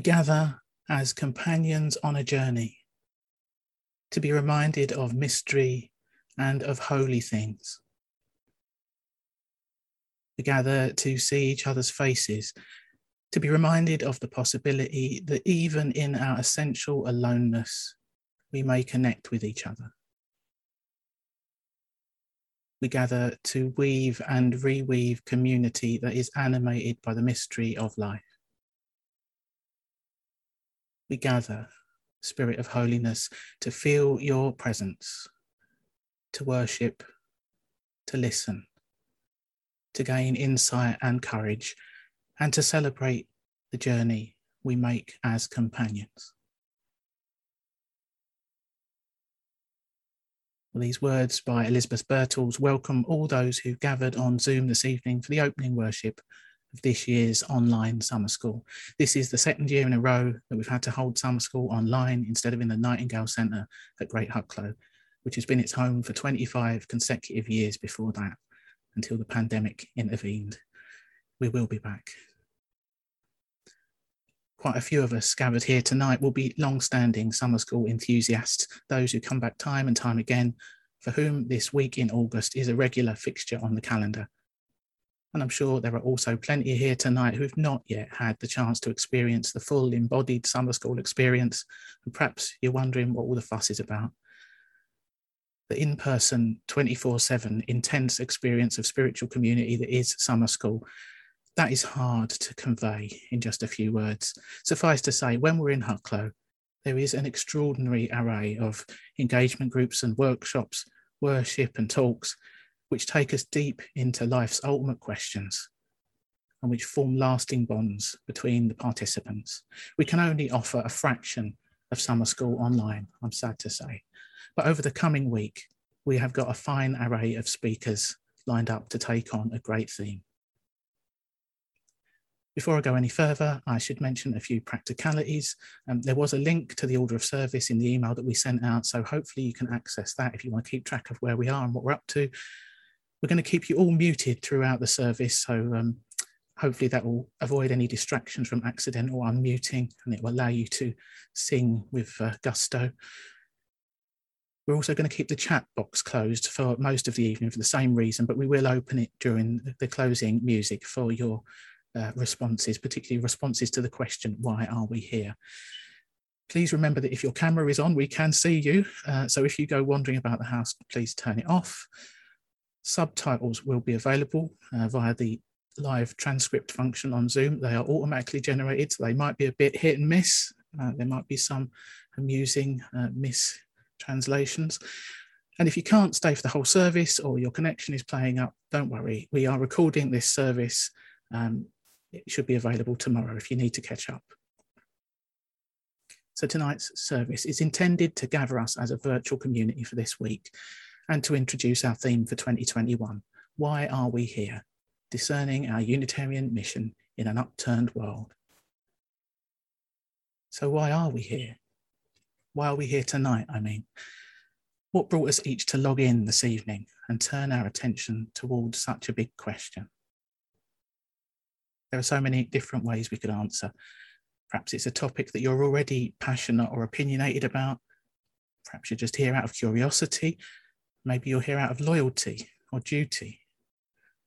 We gather as companions on a journey to be reminded of mystery and of holy things. We gather to see each other's faces, to be reminded of the possibility that even in our essential aloneness, we may connect with each other. We gather to weave and reweave community that is animated by the mystery of life. We gather, Spirit of Holiness, to feel your presence, to worship, to listen, to gain insight and courage, and to celebrate the journey we make as companions. These words by Elizabeth Birtles welcome all those who gathered on Zoom this evening for the opening worship of this year's online summer school. This is the second year in a row that we've had to hold summer school online instead of in the Nightingale Centre at Great Hucklow, which has been its home for 25 consecutive years before that, until the pandemic intervened. We will be back quite a few of us gathered here tonight will be long-standing summer school enthusiasts, those who come back time and time again, for whom this week in August is a regular fixture on the calendar. And I'm sure there are also plenty here tonight who have not yet had the chance to experience the full embodied summer school experience. And perhaps you're wondering what all the fuss is about. The in person, 24 7 intense experience of spiritual community that is summer school that is hard to convey in just a few words. Suffice to say, when we're in Hucklow, there is an extraordinary array of engagement groups and workshops, worship and talks, which take us deep into life's ultimate questions and which form lasting bonds between the participants. We can only offer a fraction of summer school online, I'm sad to say. But over the coming week, we have got a fine array of speakers lined up to take on a great theme. Before I go any further, I should mention a few practicalities. Um, there was a link to the order of service in the email that we sent out, so hopefully you can access that if you want to keep track of where we are and what we're up to. We're going to keep you all muted throughout the service, so um, hopefully that will avoid any distractions from accidental unmuting and it will allow you to sing with uh, gusto. We're also going to keep the chat box closed for most of the evening for the same reason, but we will open it during the closing music for your uh, responses, particularly responses to the question, why are we here? Please remember that if your camera is on, we can see you. Uh, so if you go wandering about the house, please turn it off. Subtitles will be available uh, via the live transcript function on Zoom. They are automatically generated, they might be a bit hit and miss. Uh, there might be some amusing uh, mistranslations. And if you can't stay for the whole service or your connection is playing up, don't worry. We are recording this service um, it should be available tomorrow if you need to catch up. So tonight's service is intended to gather us as a virtual community for this week and to introduce our theme for 2021. Why are we here? Discerning our Unitarian mission in an upturned world. So why are we here? Why are we here tonight, I mean? What brought us each to log in this evening and turn our attention towards such a big question? There are so many different ways we could answer. Perhaps it's a topic that you're already passionate or opinionated about. Perhaps you're just here out of curiosity. Maybe you're here out of loyalty or duty.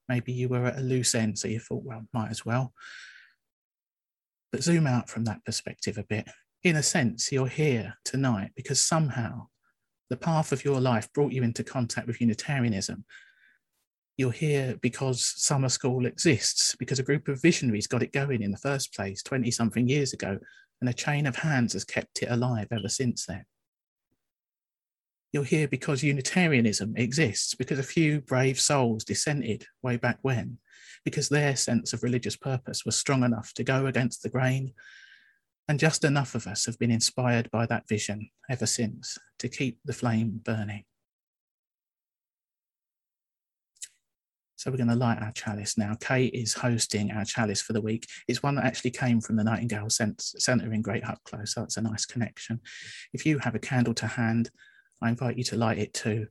Maybe you were at a loose end, so you thought, well, might as well. But zoom out from that perspective a bit. In a sense, you're here tonight because somehow the path of your life brought you into contact with Unitarianism you're here because summer school exists, because a group of visionaries got it going in the first place 20 something years ago, and a chain of hands has kept it alive ever since then. You're here because Unitarianism exists, because a few brave souls dissented way back when, because their sense of religious purpose was strong enough to go against the grain. And just enough of us have been inspired by that vision ever since to keep the flame burning. So we're going to light our chalice now. Kate is hosting our chalice for the week. It's one that actually came from the Nightingale Centre in Great Hucklow, so it's a nice connection. If you have a candle to hand, I invite you to light it too.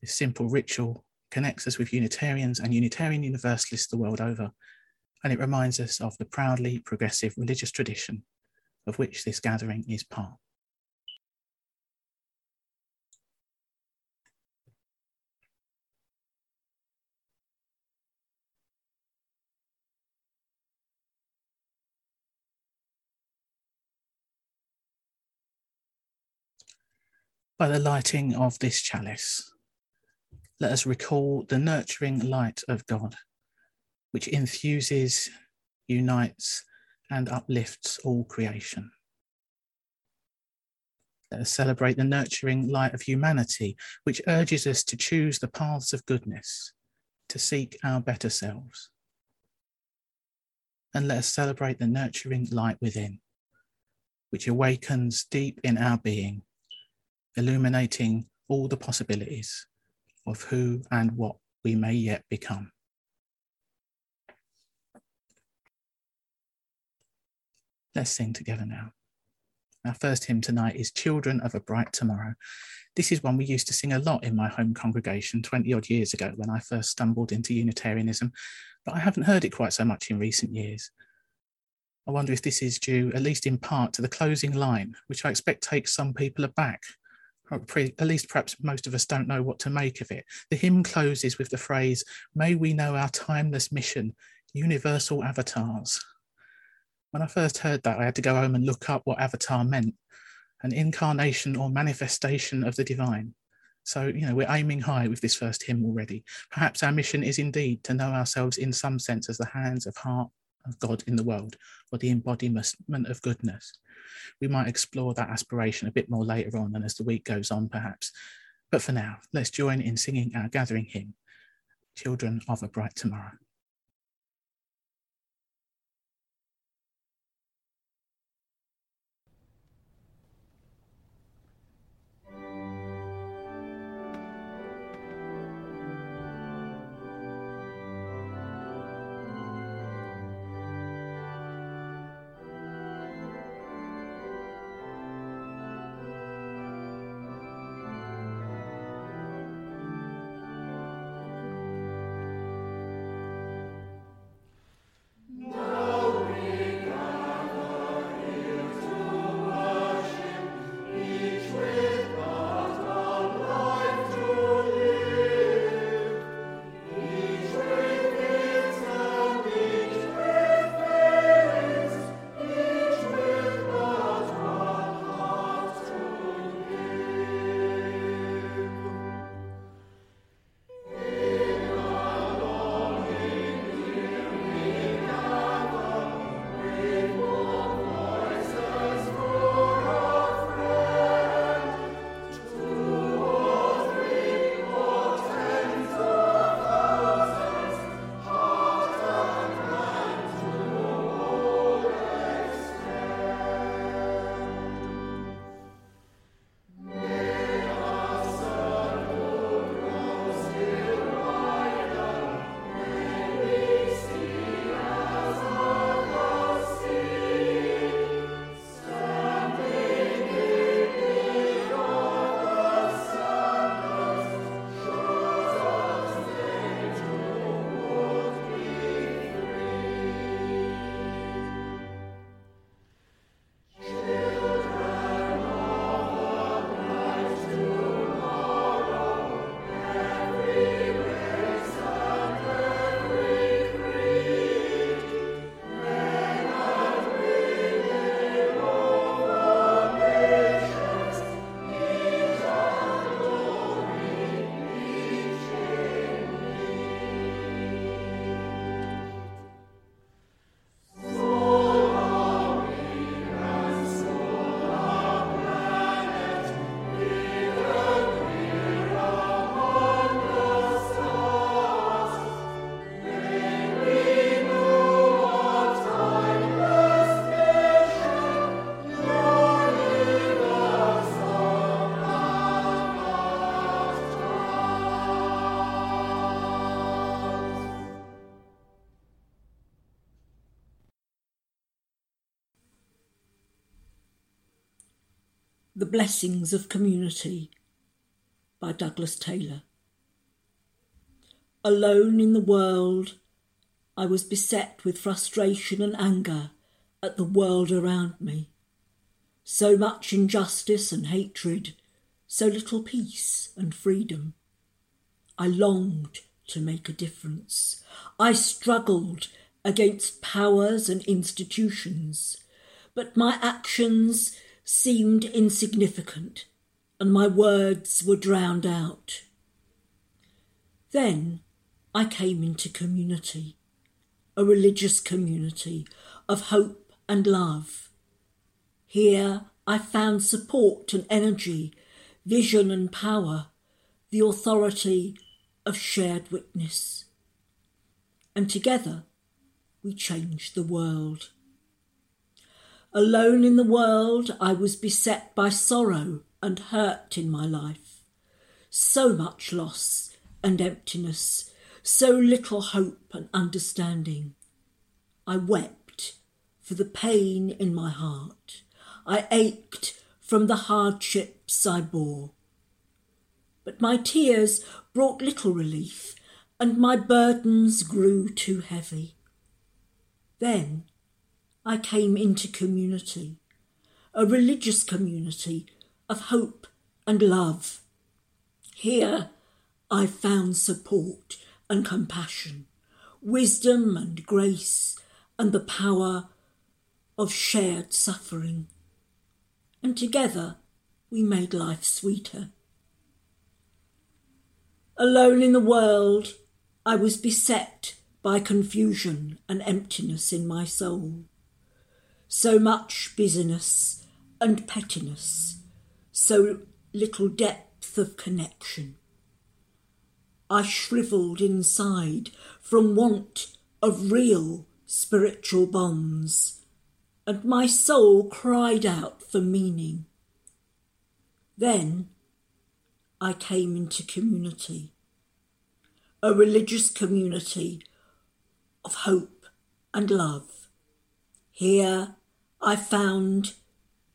This simple ritual connects us with Unitarians and Unitarian Universalists the world over and it reminds us of the proudly progressive religious tradition of which this gathering is part. By the lighting of this chalice, let us recall the nurturing light of God, which infuses, unites, and uplifts all creation. Let us celebrate the nurturing light of humanity, which urges us to choose the paths of goodness, to seek our better selves. And let us celebrate the nurturing light within, which awakens deep in our being illuminating all the possibilities of who and what we may yet become. Let's sing together now. Our first hymn tonight is Children of a Bright Tomorrow. This is one we used to sing a lot in my home congregation 20 odd years ago when I first stumbled into Unitarianism, but I haven't heard it quite so much in recent years. I wonder if this is due, at least in part, to the closing line, which I expect takes some people aback at least perhaps most of us don't know what to make of it. The hymn closes with the phrase, May we know our timeless mission, universal avatars. When I first heard that, I had to go home and look up what avatar meant an incarnation or manifestation of the divine. So, you know, we're aiming high with this first hymn already. Perhaps our mission is indeed to know ourselves in some sense as the hands of heart of God in the world, or the embodiment of goodness we might explore that aspiration a bit more later on and as the week goes on, perhaps. But for now, let's join in singing our gathering hymn, Children of a Bright Tomorrow. Blessings of Community by Douglas Taylor. Alone in the world, I was beset with frustration and anger at the world around me. So much injustice and hatred, so little peace and freedom. I longed to make a difference. I struggled against powers and institutions, but my actions seemed insignificant and my words were drowned out. Then I came into community a religious community of hope and love. Here I found support and energy, vision and power, the authority of shared witness. And together we changed the world. Alone in the world, I was beset by sorrow and hurt in my life. So much loss and emptiness so little hope and understanding. I wept for the pain in my heart. I ached from the hardships I bore. But my tears brought little relief, and my burdens grew too heavy. Then I came into community, a religious community of hope and love. Here I found support and compassion, wisdom and grace, and the power of shared suffering. And together we made life sweeter. Alone in the world, I was beset by confusion and emptiness in my soul. So much busyness and pettiness, so little depth of connection. I shrivelled inside from want of real spiritual bonds, and my soul cried out for meaning. Then I came into community, a religious community of hope and love. Here I found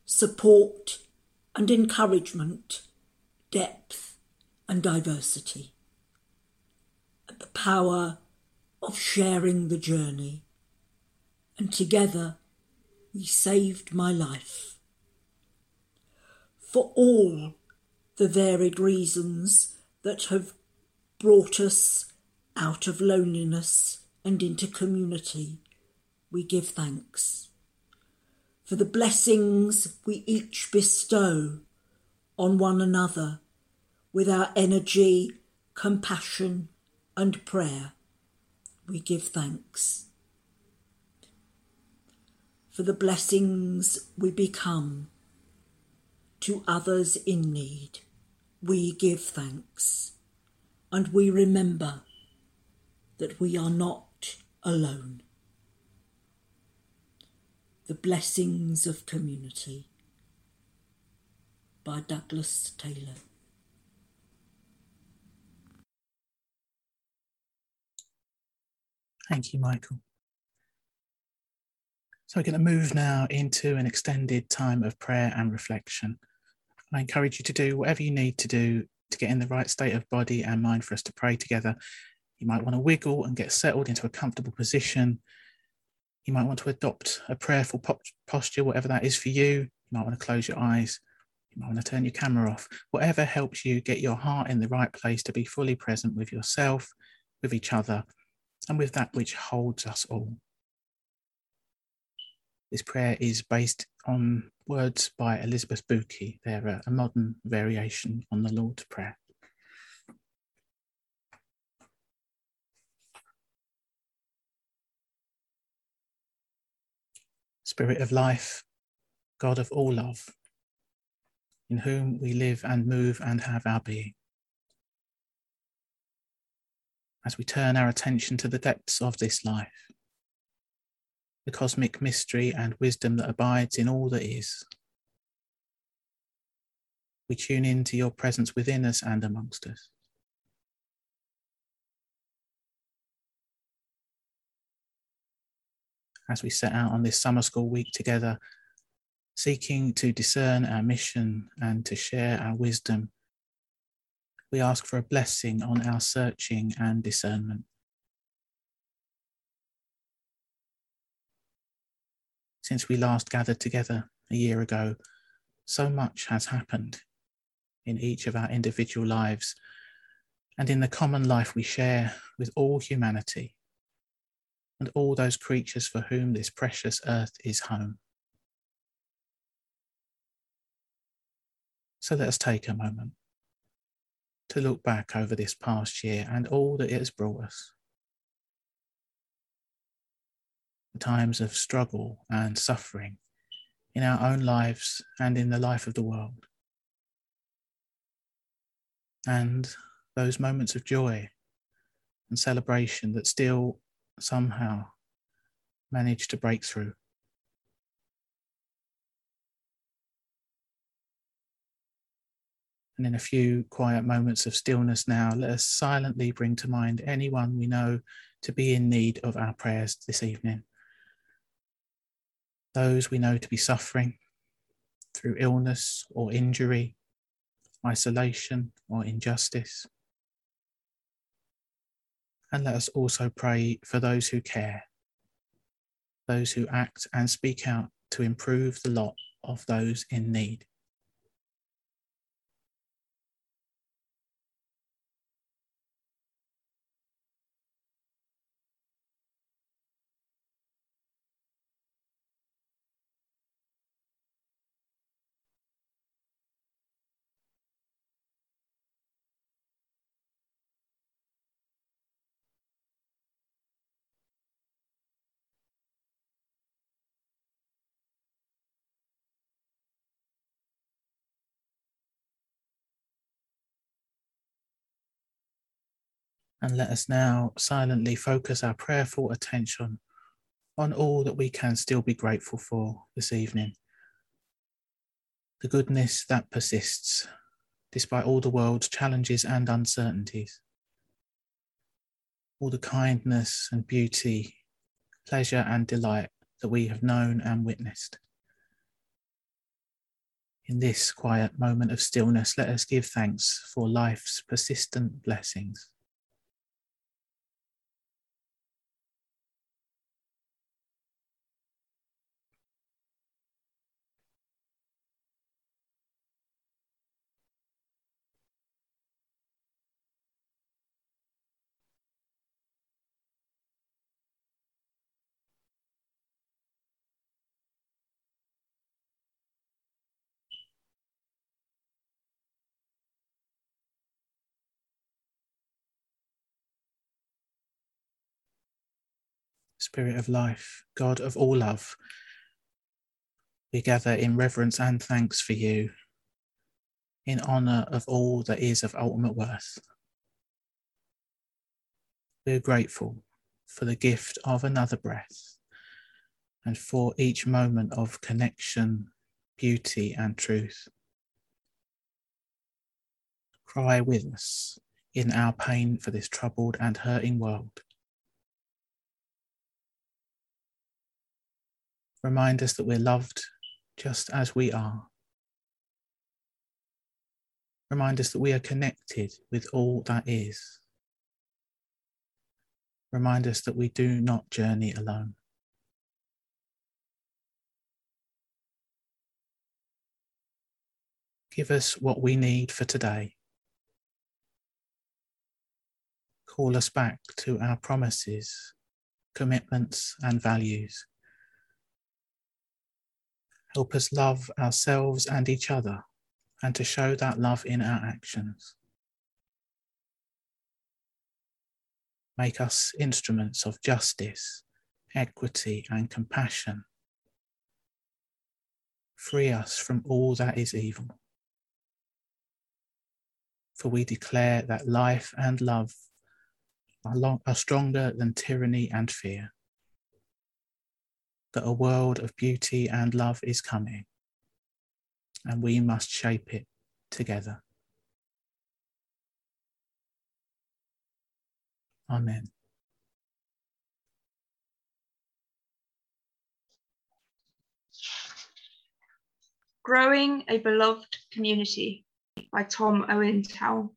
support and encouragement, depth and diversity and the power of sharing the journey. And together we saved my life. For all the varied reasons that have brought us out of loneliness and into community, we give thanks. For the blessings we each bestow on one another with our energy, compassion, and prayer, we give thanks. For the blessings we become to others in need, we give thanks. And we remember that we are not alone. The Blessings of Community by Douglas Taylor. Thank you, Michael. So we're going to move now into an extended time of prayer and reflection. I encourage you to do whatever you need to do to get in the right state of body and mind for us to pray together. You might want to wiggle and get settled into a comfortable position. You might want to adopt a prayerful posture, whatever that is for you. You might want to close your eyes. You might want to turn your camera off. Whatever helps you get your heart in the right place to be fully present with yourself, with each other, and with that which holds us all. This prayer is based on words by Elizabeth Bookey. They're a modern variation on the Lord's Prayer. Spirit of life, God of all love, in whom we live and move and have our being as we turn our attention to the depths of this life, the cosmic mystery and wisdom that abides in all that is. We tune in to your presence within us and amongst us. as we set out on this summer school week together, seeking to discern our mission and to share our wisdom. We ask for a blessing on our searching and discernment. Since we last gathered together a year ago, so much has happened in each of our individual lives and in the common life we share with all humanity and all those creatures for whom this precious earth is home. So let us take a moment to look back over this past year and all that it has brought us. The times of struggle and suffering in our own lives and in the life of the world. And those moments of joy and celebration that still somehow manage to break through. And in a few quiet moments of stillness now, let us silently bring to mind anyone we know to be in need of our prayers this evening. Those we know to be suffering through illness or injury, isolation or injustice. And let us also pray for those who care, those who act and speak out to improve the lot of those in need. And let us now silently focus our prayerful attention on all that we can still be grateful for this evening. The goodness that persists despite all the world's challenges and uncertainties. All the kindness and beauty, pleasure and delight that we have known and witnessed. In this quiet moment of stillness, let us give thanks for life's persistent blessings. Spirit of life, God of all love, we gather in reverence and thanks for you, in honour of all that is of ultimate worth. We are grateful for the gift of another breath and for each moment of connection, beauty, and truth. Cry with us in our pain for this troubled and hurting world. Remind us that we're loved just as we are. Remind us that we are connected with all that is. Remind us that we do not journey alone. Give us what we need for today. Call us back to our promises, commitments, and values. Help us love ourselves and each other and to show that love in our actions. Make us instruments of justice, equity, and compassion. Free us from all that is evil. For we declare that life and love are, long, are stronger than tyranny and fear that a world of beauty and love is coming, and we must shape it together. Amen. Growing a Beloved Community by Tom Owen Towle.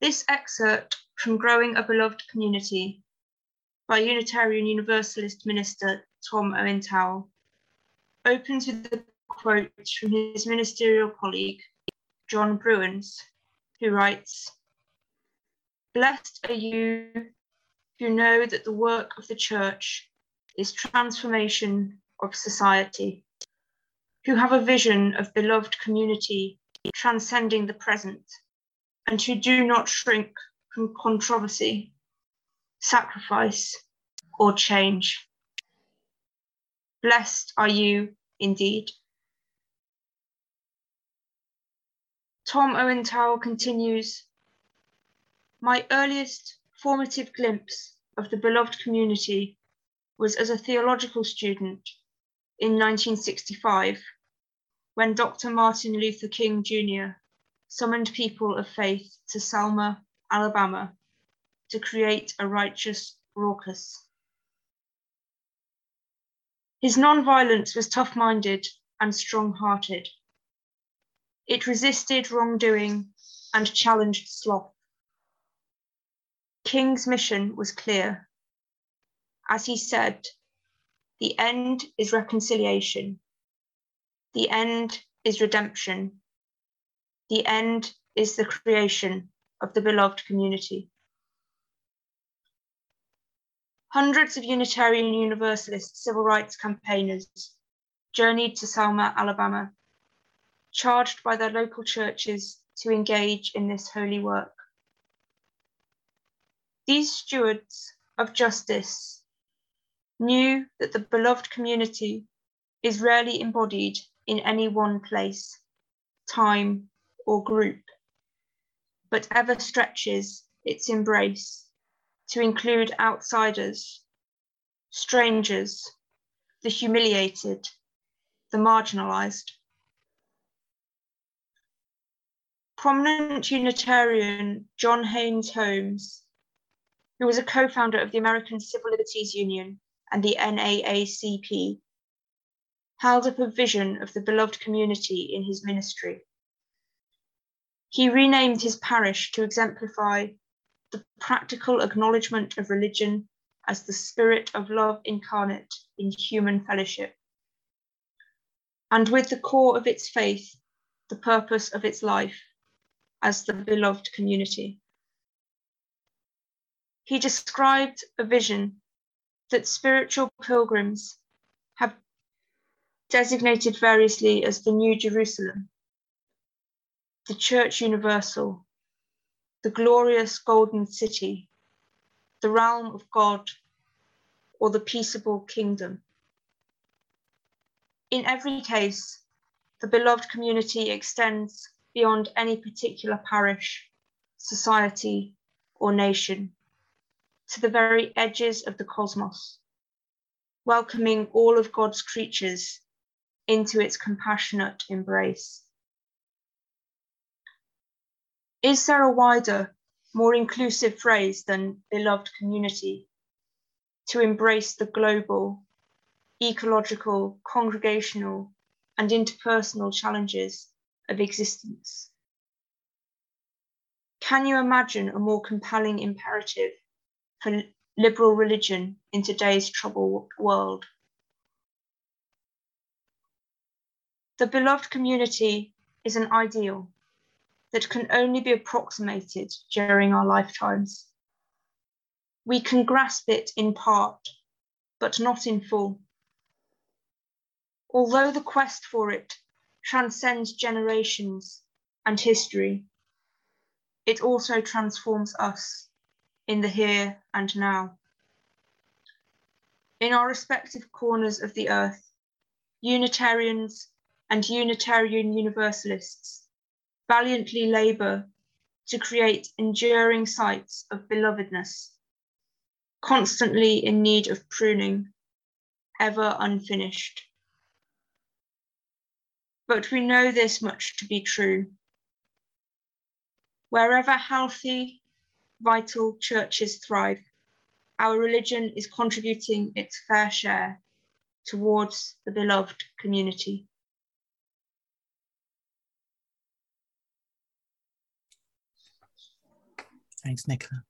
This excerpt from Growing a Beloved Community by Unitarian Universalist minister Tom Owen opens with the quote from his ministerial colleague, John Buehrens, who writes, Blessed are you who know that the work of the church is transformation of society, who have a vision of beloved community transcending the present, and who do not shrink from controversy, sacrifice, or change. Blessed are you indeed. Tom Owen Towle continues My earliest formative glimpse of the beloved community was as a theological student in 1965 when Dr. Martin Luther King Jr. summoned people of faith to Selma, Alabama to create a righteous raucous. His non-violence was tough-minded and strong-hearted. It resisted wrongdoing and challenged sloth. King's mission was clear. As he said, the end is reconciliation. The end is redemption. The end is the creation of the beloved community. Hundreds of Unitarian Universalist civil rights campaigners journeyed to Selma, Alabama, charged by their local churches to engage in this holy work. These stewards of justice knew that the beloved community is rarely embodied in any one place, time, or group, but ever stretches its embrace to include outsiders, strangers, the humiliated, the marginalized. Prominent Unitarian John Haynes Holmes who was a co-founder of the American Civil Liberties Union and the NAACP, held up a vision of the beloved community in his ministry. He renamed his parish to exemplify the practical acknowledgement of religion as the spirit of love incarnate in human fellowship. And with the core of its faith, the purpose of its life as the beloved community he described a vision that spiritual pilgrims have designated variously as the New Jerusalem, the Church Universal, the glorious Golden City, the realm of God, or the peaceable kingdom. In every case, the beloved community extends beyond any particular parish, society, or nation to the very edges of the cosmos, welcoming all of God's creatures into its compassionate embrace. Is there a wider, more inclusive phrase than beloved community to embrace the global, ecological, congregational, and interpersonal challenges of existence? Can you imagine a more compelling imperative for liberal religion in today's troubled world. The beloved community is an ideal that can only be approximated during our lifetimes. We can grasp it in part, but not in full. Although the quest for it transcends generations and history, it also transforms us in the here and now. In our respective corners of the earth, Unitarians and Unitarian Universalists valiantly labour to create enduring sites of belovedness, constantly in need of pruning, ever unfinished. But we know this much to be true. Wherever healthy vital churches thrive, our religion is contributing its fair share towards the beloved community. Thanks, Nicola.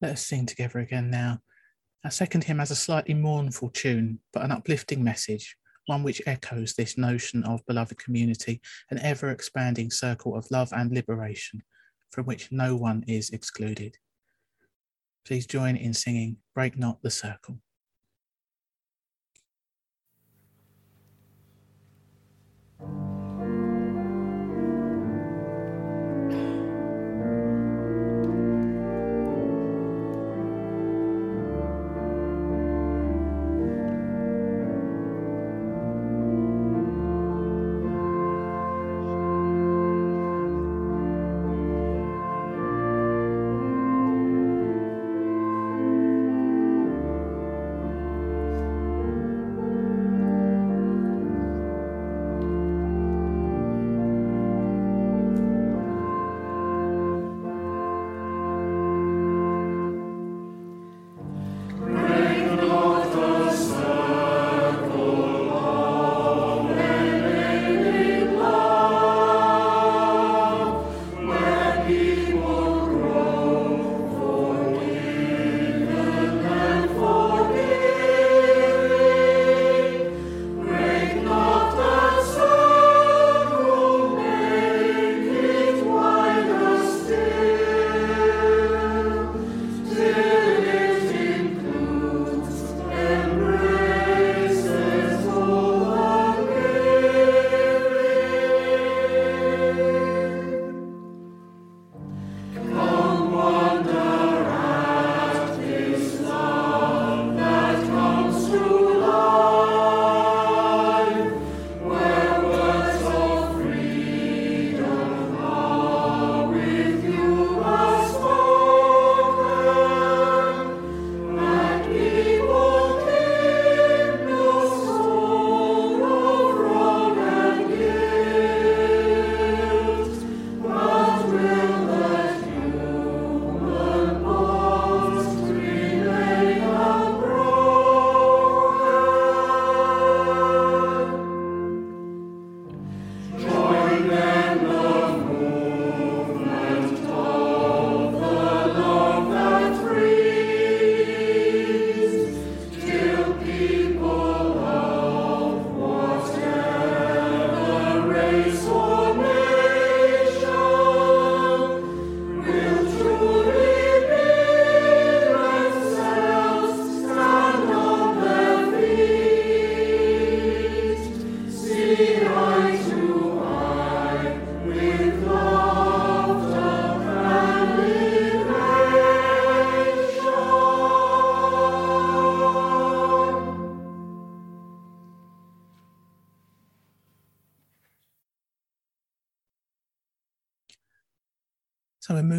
Let us sing together again now. Our second hymn has a slightly mournful tune, but an uplifting message, one which echoes this notion of beloved community, an ever expanding circle of love and liberation, from which no one is excluded. Please join in singing Break Not the Circle.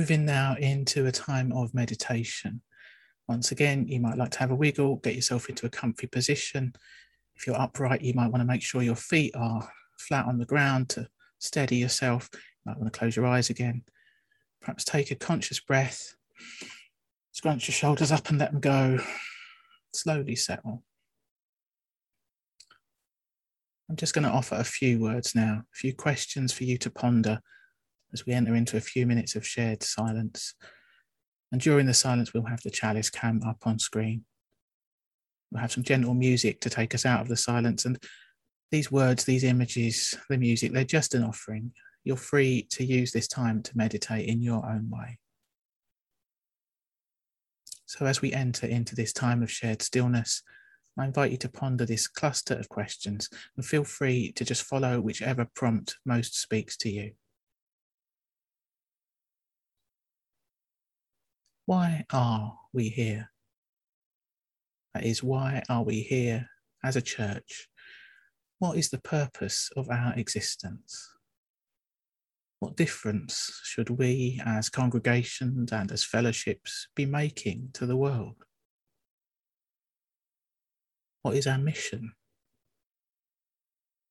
Moving now into a time of meditation. Once again, you might like to have a wiggle, get yourself into a comfy position. If you're upright, you might want to make sure your feet are flat on the ground to steady yourself. You might want to close your eyes again. Perhaps take a conscious breath. Scrunch your shoulders up and let them go. Slowly settle. I'm just going to offer a few words now, a few questions for you to ponder as we enter into a few minutes of shared silence. And during the silence, we'll have the chalice cam up on screen. We'll have some gentle music to take us out of the silence. And these words, these images, the music, they're just an offering. You're free to use this time to meditate in your own way. So, as we enter into this time of shared stillness, I invite you to ponder this cluster of questions and feel free to just follow whichever prompt most speaks to you. Why are we here? That is, why are we here as a church? What is the purpose of our existence? What difference should we as congregations and as fellowships be making to the world? What is our mission?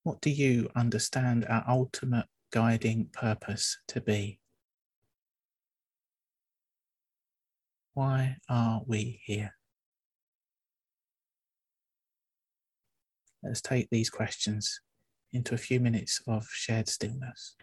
What do you understand our ultimate guiding purpose to be? Why are we here? Let's take these questions into a few minutes of shared stillness.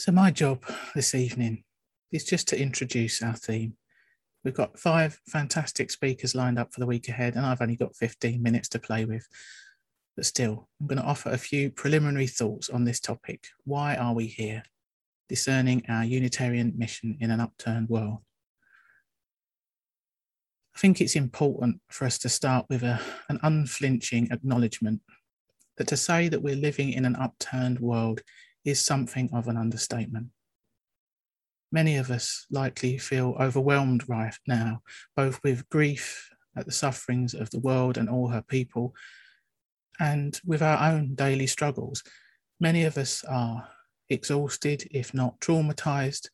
So, my job this evening is just to introduce our theme. We've got five fantastic speakers lined up for the week ahead, and I've only got 15 minutes to play with. But still, I'm going to offer a few preliminary thoughts on this topic. Why are we here? Discerning our Unitarian mission in an upturned world. I think it's important for us to start with a, an unflinching acknowledgement that to say that we're living in an upturned world is something of an understatement. Many of us likely feel overwhelmed right now, both with grief at the sufferings of the world and all her people, and with our own daily struggles. Many of us are exhausted, if not traumatized,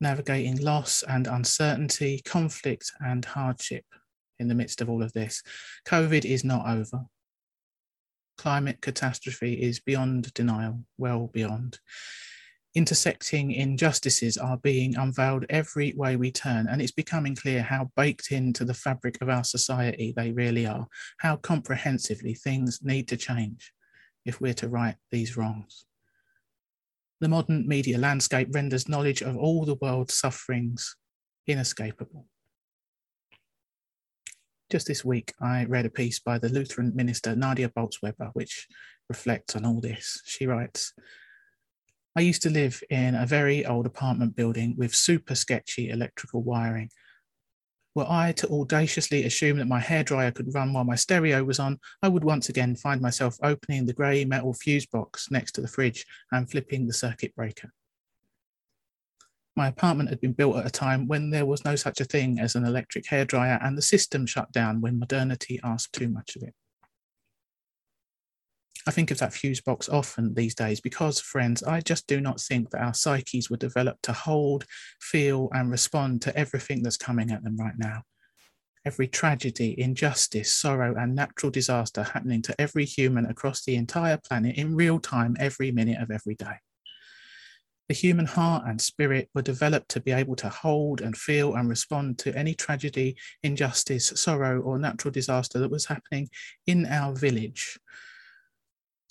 navigating loss and uncertainty, conflict and hardship in the midst of all of this. COVID is not over. Climate catastrophe is beyond denial, well beyond. Intersecting injustices are being unveiled every way we turn, and it's becoming clear how baked into the fabric of our society they really are, how comprehensively things need to change if we're to right these wrongs. The modern media landscape renders knowledge of all the world's sufferings inescapable. Just this week, I read a piece by the Lutheran minister Nadia Bolz-Weber, which reflects on all this. She writes, I used to live in a very old apartment building with super sketchy electrical wiring. Were I to audaciously assume that my hairdryer could run while my stereo was on, I would once again find myself opening the grey metal fuse box next to the fridge and flipping the circuit breaker. My apartment had been built at a time when there was no such a thing as an electric hairdryer, and the system shut down when modernity asked too much of it. I think of that fuse box often these days because, friends, I just do not think that our psyches were developed to hold, feel, and respond to everything that's coming at them right now. Every tragedy, injustice, sorrow, and natural disaster happening to every human across the entire planet in real time, every minute of every day. The human heart and spirit were developed to be able to hold and feel and respond to any tragedy, injustice, sorrow, or natural disaster that was happening in our village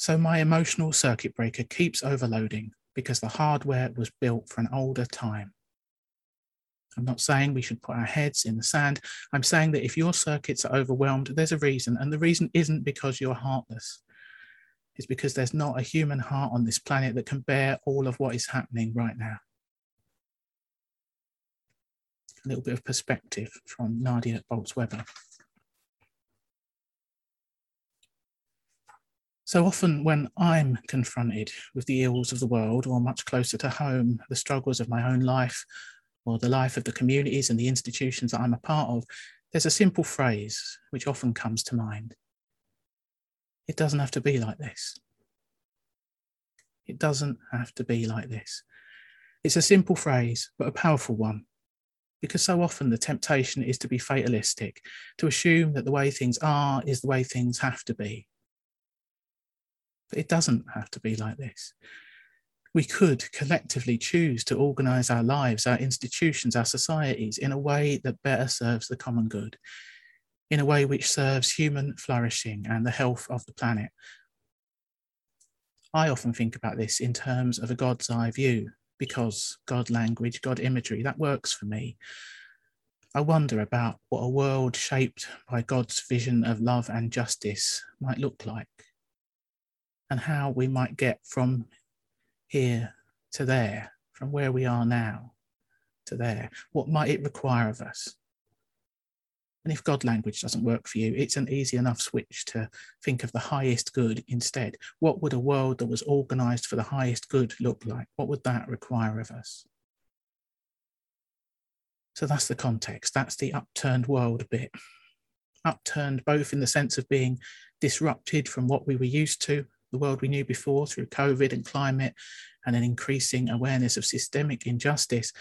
so my emotional circuit breaker keeps overloading because the hardware was built for an older time. I'm not saying we should put our heads in the sand. I'm saying that if your circuits are overwhelmed, there's a reason. And the reason isn't because you're heartless, it's because there's not a human heart on this planet that can bear all of what is happening right now. A little bit of perspective from Nadia Bolz-Weber. So often, when I'm confronted with the ills of the world, or much closer to home, the struggles of my own life, or the life of the communities and the institutions that I'm a part of, there's a simple phrase which often comes to mind. It doesn't have to be like this. It doesn't have to be like this. It's a simple phrase, but a powerful one, because so often the temptation is to be fatalistic, to assume that the way things are is the way things have to be, but it doesn't have to be like this. We could collectively choose to organize our lives, our institutions, our societies in a way that better serves the common good, in a way which serves human flourishing and the health of the planet. I often think about this in terms of a God's eye view, because God language, God imagery, that works for me. I wonder about what a world shaped by God's vision of love and justice might look like and how we might get from here to there, from where we are now to there. What might it require of us? And if God language doesn't work for you, it's an easy enough switch to think of the highest good instead. What would a world that was organized for the highest good look like? What would that require of us? So that's the context. That's the upturned world bit. Upturned both in the sense of being disrupted from what we were used to the world we knew before through COVID and climate and an increasing awareness of systemic injustice,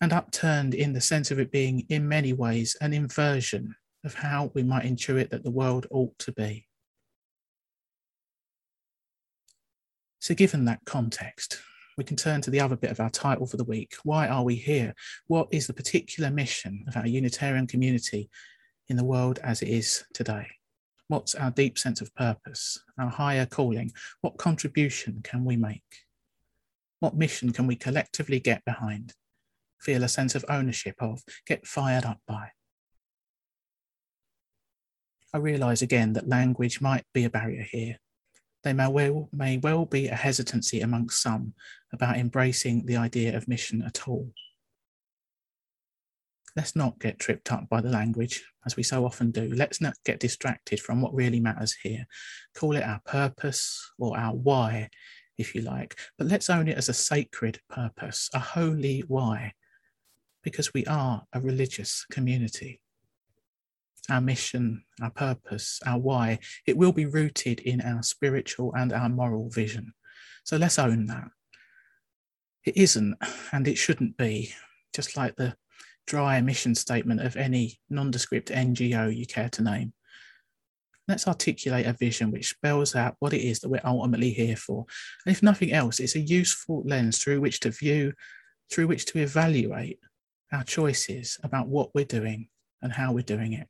and upturned in the sense of it being, in many ways, an inversion of how we might intuit that the world ought to be. So, given that context, we can turn to the other bit of our title for the week. Why are we here? What is the particular mission of our Unitarian community in the world as it is today? What's our deep sense of purpose, our higher calling? What contribution can we make? What mission can we collectively get behind, feel a sense of ownership of, get fired up by? I realise again that language might be a barrier here. There may well, may well be a hesitancy amongst some about embracing the idea of mission at all. Let's not get tripped up by the language, as we so often do. Let's not get distracted from what really matters here. Call it our purpose or our why, if you like, but let's own it as a sacred purpose, a holy why, because we are a religious community. Our mission, our purpose, our why, it will be rooted in our spiritual and our moral vision. So let's own that. It isn't, and it shouldn't be, just like the dry mission statement of any nondescript NGO you care to name. Let's articulate a vision which spells out what it is that we're ultimately here for. And if nothing else, it's a useful lens through which to view, through which to evaluate our choices about what we're doing and how we're doing it.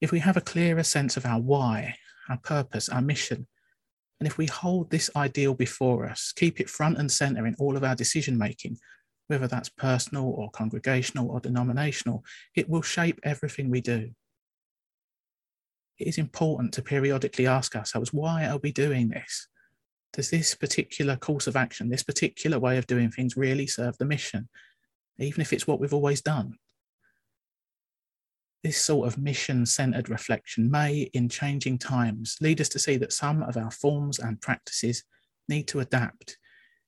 If we have a clearer sense of our why, our purpose, our mission, and if we hold this ideal before us, keep it front and center in all of our decision making, whether that's personal or congregational or denominational, it will shape everything we do. It is important to periodically ask ourselves, why are we doing this? Does this particular course of action, this particular way of doing things really serve the mission, even if it's what we've always done? This sort of mission centered reflection may, in changing times, lead us to see that some of our forms and practices need to adapt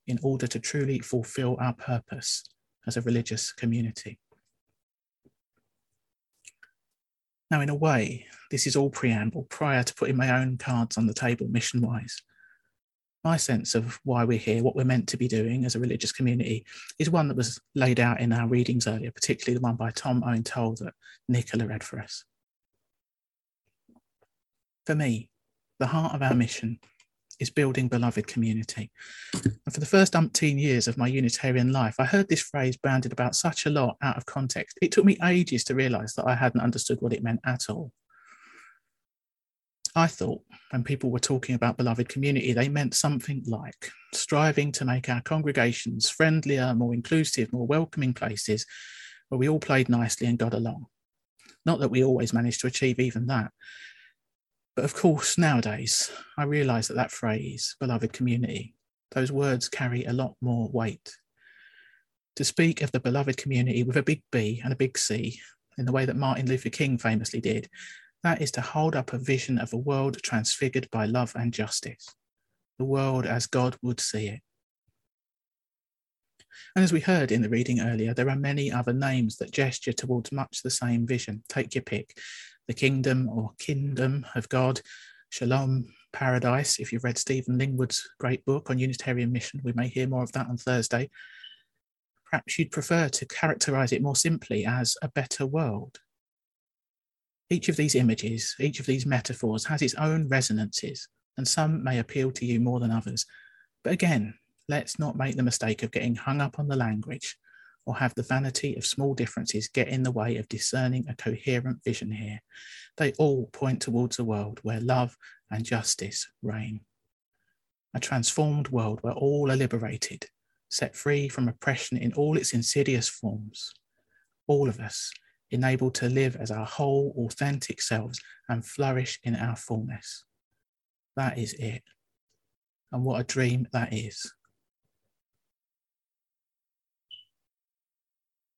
in order to truly fulfill our purpose as a religious community. Now, in a way, this is all preamble prior to putting my own cards on the table mission wise. My sense of why we're here, what we're meant to be doing as a religious community, is one that was laid out in our readings earlier, particularly the one by Tom Owen Towle that Nicola read for us. For me, the heart of our mission is building beloved community. And for the first umpteen years of my Unitarian life, I heard this phrase bandied about such a lot out of context. It took me ages to realize that I hadn't understood what it meant at all. I thought when people were talking about beloved community, they meant something like striving to make our congregations friendlier, more inclusive, more welcoming places where we all played nicely and got along. Not that we always managed to achieve even that, but of course, nowadays, I realise that that phrase, beloved community, those words carry a lot more weight. To speak of the beloved community with a big B and a big C, in the way that Martin Luther King famously did, that is to hold up a vision of a world transfigured by love and justice, the world as God would see it. And as we heard in the reading earlier, there are many other names that gesture towards much the same vision. Take your pick the kingdom or kingdom of God, shalom, paradise. If you've read Stephen Lingwood's great book on Unitarian mission, we may hear more of that on Thursday. Perhaps you'd prefer to characterize it more simply as a better world. Each of these images, each of these metaphors has its own resonances, and some may appeal to you more than others. But again, let's not make the mistake of getting hung up on the language or have the vanity of small differences get in the way of discerning a coherent vision here. They all point towards a world where love and justice reign. A transformed world where all are liberated, set free from oppression in all its insidious forms. All of us enabled to live as our whole, authentic selves and flourish in our fullness. That is it. And what a dream that is.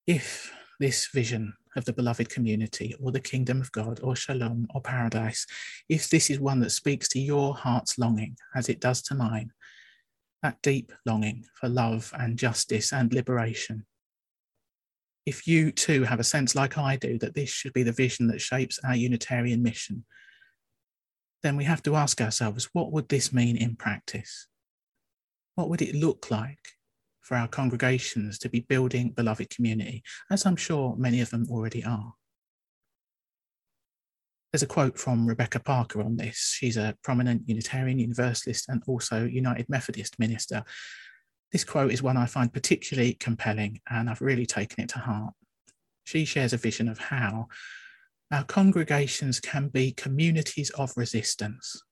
if this vision of the beloved community or the kingdom of God or shalom or paradise, if this is one that speaks to your heart's longing as it does to mine, that deep longing for love and justice and liberation, if you too have a sense like I do that this should be the vision that shapes our Unitarian mission, then we have to ask ourselves what would this mean in practice? What would it look like for our congregations to be building beloved community, as I'm sure many of them already are. There's a quote from Rebecca Parker on this. She's a prominent Unitarian Universalist and also United Methodist minister. This quote is one I find particularly compelling, and I've really taken it to heart. She shares a vision of how our congregations can be communities of resistance,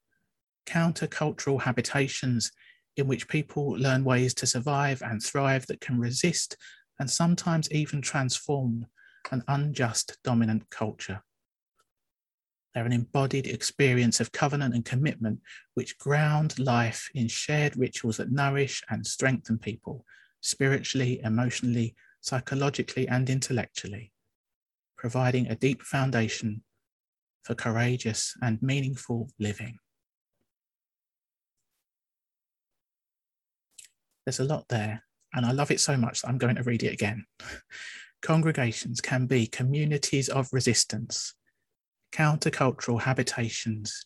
countercultural habitations in which people learn ways to survive and thrive that can resist and sometimes even transform an unjust dominant culture. They're an embodied experience of covenant and commitment which ground life in shared rituals that nourish and strengthen people spiritually, emotionally, psychologically, and intellectually, providing a deep foundation for courageous and meaningful living. There's a lot there, and I love it so much that I'm going to read it again. Congregations can be communities of resistance, countercultural habitations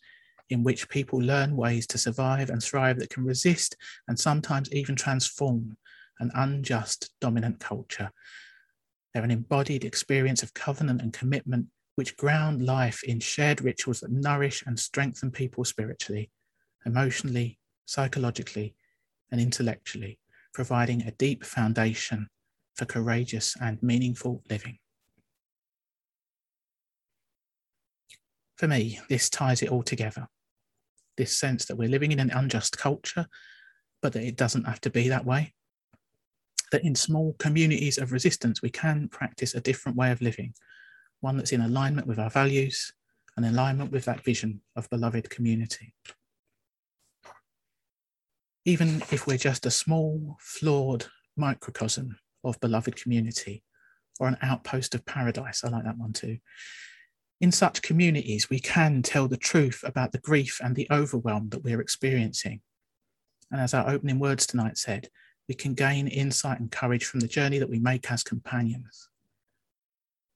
in which people learn ways to survive and thrive that can resist and sometimes even transform an unjust dominant culture. They're an embodied experience of covenant and commitment which ground life in shared rituals that nourish and strengthen people spiritually, emotionally, psychologically, and intellectually, providing a deep foundation for courageous and meaningful living. For me, this ties it all together. This sense that we're living in an unjust culture, but that it doesn't have to be that way. That in small communities of resistance, we can practice a different way of living, one that's in alignment with our values and alignment with that vision of beloved community. Even if we're just a small, flawed microcosm of beloved community or an outpost of paradise, I like that one too. In such communities, we can tell the truth about the grief and the overwhelm that we're experiencing. And as our opening words tonight said, we can gain insight and courage from the journey that we make as companions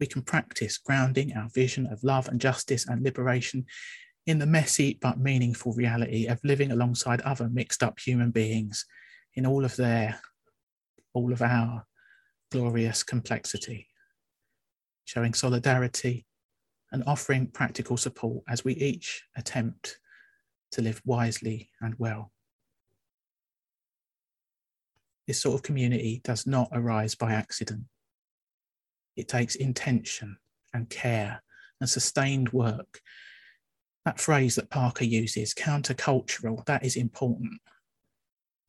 we can practice grounding our vision of love and justice and liberation in the messy but meaningful reality of living alongside other mixed up human beings in all of their, all of our glorious complexity, showing solidarity and offering practical support as we each attempt to live wisely and well. This sort of community does not arise by accident. It takes intention and care and sustained work. That phrase that Parker uses, countercultural, that is important.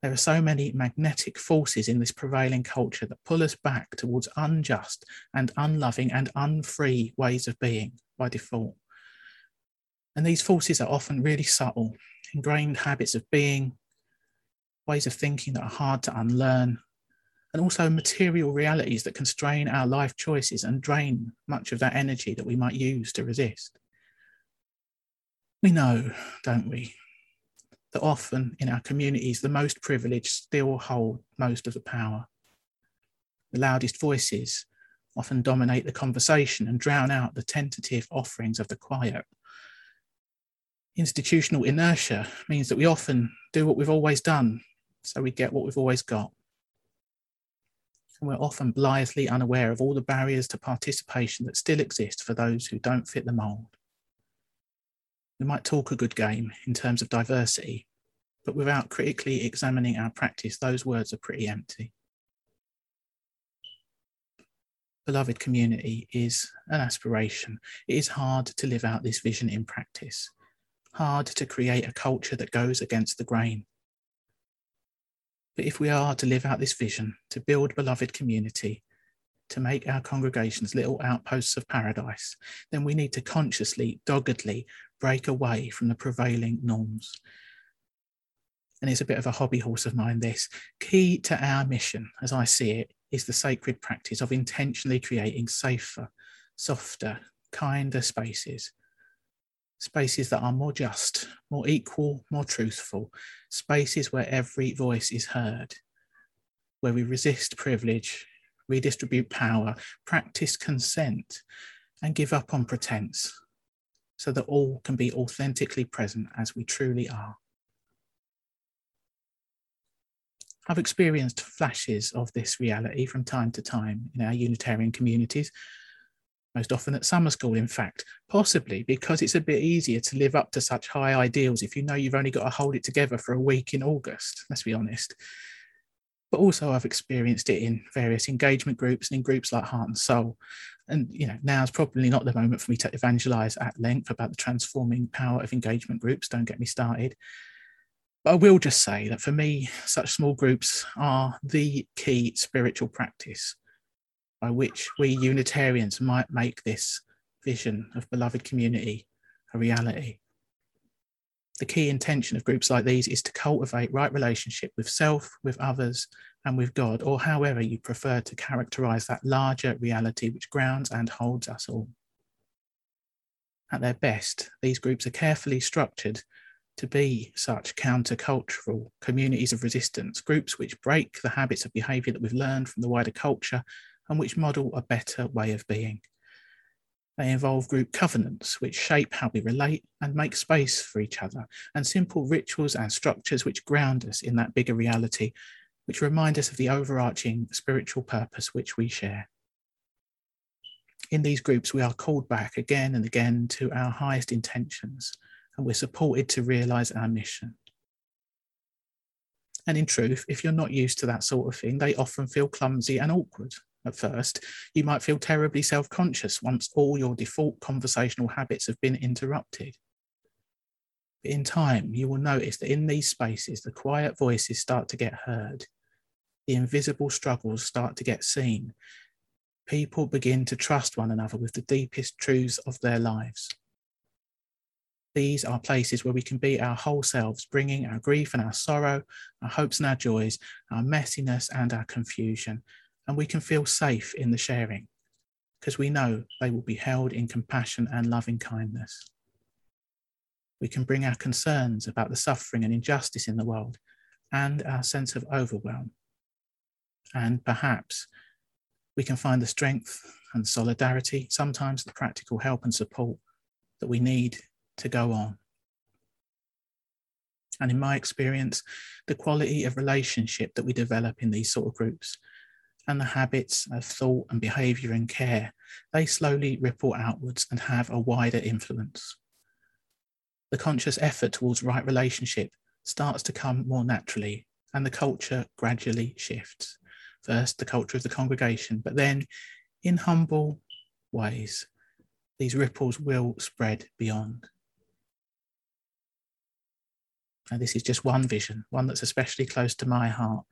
There are so many magnetic forces in this prevailing culture that pull us back towards unjust and unloving and unfree ways of being by default. And these forces are often really subtle, ingrained habits of being, ways of thinking that are hard to unlearn, and also material realities that constrain our life choices and drain much of that energy that we might use to resist. We know, don't we, that often in our communities, the most privileged still hold most of the power. The loudest voices often dominate the conversation and drown out the tentative offerings of the quiet. Institutional inertia means that we often do what we've always done, so we get what we've always got and we're often blithely unaware of all the barriers to participation that still exist for those who don't fit the mould. We might talk a good game in terms of diversity, but without critically examining our practice, those words are pretty empty. Beloved community is an aspiration. It is hard to live out this vision in practice, hard to create a culture that goes against the grain. But if we are to live out this vision, to build beloved community, to make our congregations little outposts of paradise, then we need to consciously, doggedly break away from the prevailing norms. And it's a bit of a hobby horse of mine, this. Key to our mission, as I see it, is the sacred practice of intentionally creating safer, softer, kinder spaces spaces that are more just, more equal, more truthful, spaces where every voice is heard, where we resist privilege, redistribute power, practice consent, and give up on pretense, so that all can be authentically present as we truly are. I've experienced flashes of this reality from time to time in our Unitarian communities, most often at summer school, in fact, possibly because it's a bit easier to live up to such high ideals if you know you've only got to hold it together for a week in August, let's be honest. But also, I've experienced it in various engagement groups and in groups like Heart and Soul. And, you know, now is probably not the moment for me to evangelize at length about the transforming power of engagement groups. Don't get me started. But I will just say that for me, such small groups are the key spiritual practice by which we Unitarians might make this vision of beloved community a reality. The key intention of groups like these is to cultivate right relationship with self, with others, and with God, or however you prefer to characterize that larger reality which grounds and holds us all. At their best, these groups are carefully structured to be such countercultural communities of resistance, groups which break the habits of behaviour that we've learned from the wider culture and which model a better way of being. They involve group covenants, which shape how we relate and make space for each other, and simple rituals and structures which ground us in that bigger reality, which remind us of the overarching spiritual purpose which we share. In these groups, we are called back again and again to our highest intentions and we're supported to realize our mission. And in truth, if you're not used to that sort of thing, they often feel clumsy and awkward at first. You might feel terribly self conscious once all your default conversational habits have been interrupted. But in time, you will notice that in these spaces, the quiet voices start to get heard, the invisible struggles start to get seen. People begin to trust one another with the deepest truths of their lives. These are places where we can be our whole selves, bringing our grief and our sorrow, our hopes and our joys, our messiness and our confusion. And we can feel safe in the sharing because we know they will be held in compassion and loving kindness. We can bring our concerns about the suffering and injustice in the world and our sense of overwhelm. And perhaps we can find the strength and solidarity, sometimes the practical help and support that we need to go on. And in my experience, the quality of relationship that we develop in these sort of groups and the habits of thought and behavior and care, they slowly ripple outwards and have a wider influence. The conscious effort towards right relationship starts to come more naturally, and the culture gradually shifts. First, the culture of the congregation, but then in humble ways, these ripples will spread beyond. Now, this is just one vision, one that's especially close to my heart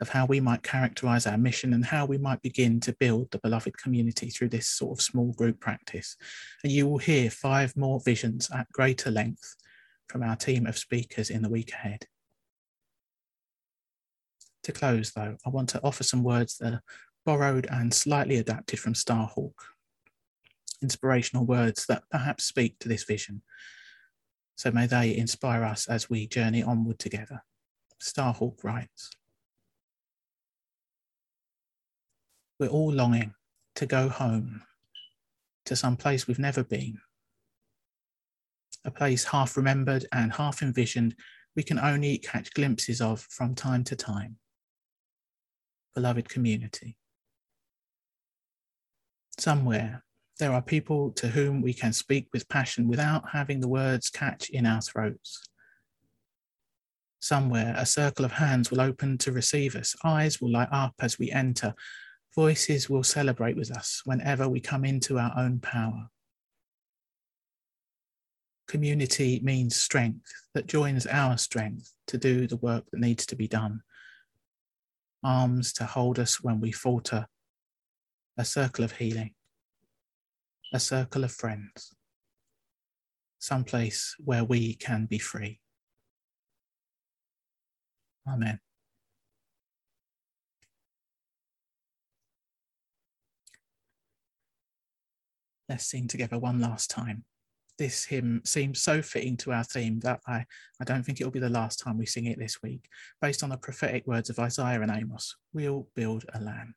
of how we might characterize our mission and how we might begin to build the beloved community through this sort of small group practice. And you will hear five more visions at greater length from our team of speakers in the week ahead. To close, though, I want to offer some words that are borrowed and slightly adapted from Starhawk. Inspirational words that perhaps speak to this vision so may they inspire us as we journey onward together. Starhawk writes We're all longing to go home to some place we've never been, a place half remembered and half envisioned we can only catch glimpses of from time to time. Beloved community. Somewhere there are people to whom we can speak with passion without having the words catch in our throats. Somewhere, a circle of hands will open to receive us, eyes will light up as we enter, voices will celebrate with us whenever we come into our own power. Community means strength that joins our strength to do the work that needs to be done. Arms to hold us when we falter, a circle of healing a circle of friends, someplace where we can be free. Amen. Let's sing together one last time. This hymn seems so fitting to our theme that I, I don't think it'll be the last time we sing it this week. Based on the prophetic words of Isaiah and Amos, we'll build a land.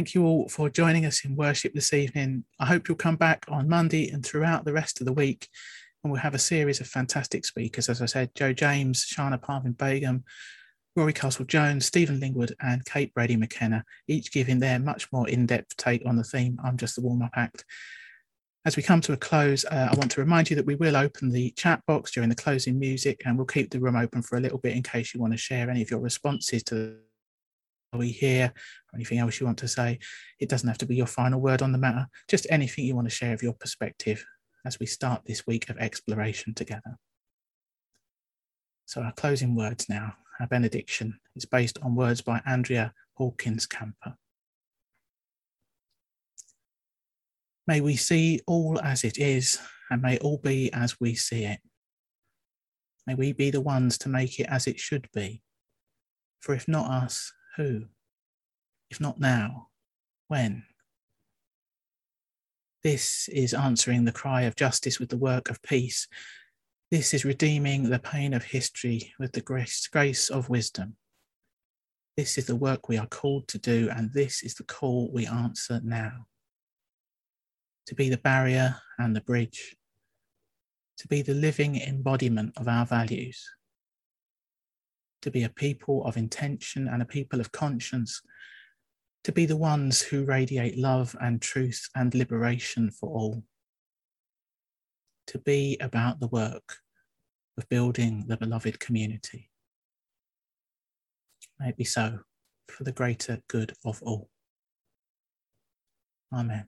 Thank you all for joining us in worship this evening. I hope you'll come back on Monday and throughout the rest of the week. And we'll have a series of fantastic speakers, as I said, Joe James, Shana Parvin Begum, Rory Castle Jones, Stephen Lingwood, and Kate Brady McKenna, each giving their much more in depth take on the theme. I'm just the warm up act. As we come to a close, uh, I want to remind you that we will open the chat box during the closing music and we'll keep the room open for a little bit in case you want to share any of your responses to we hear or anything else you want to say. It doesn't have to be your final word on the matter, just anything you want to share of your perspective as we start this week of exploration together. So, our closing words now, our benediction is based on words by Andrea Hawkins Camper. May we see all as it is, and may all be as we see it. May we be the ones to make it as it should be. For if not us, who? If not now, when? This is answering the cry of justice with the work of peace. This is redeeming the pain of history with the grace, grace of wisdom. This is the work we are called to do, and this is the call we answer now. To be the barrier and the bridge, to be the living embodiment of our values, to be a people of intention and a people of conscience, to be the ones who radiate love and truth and liberation for all, to be about the work of building the beloved community. May it be so for the greater good of all. Amen.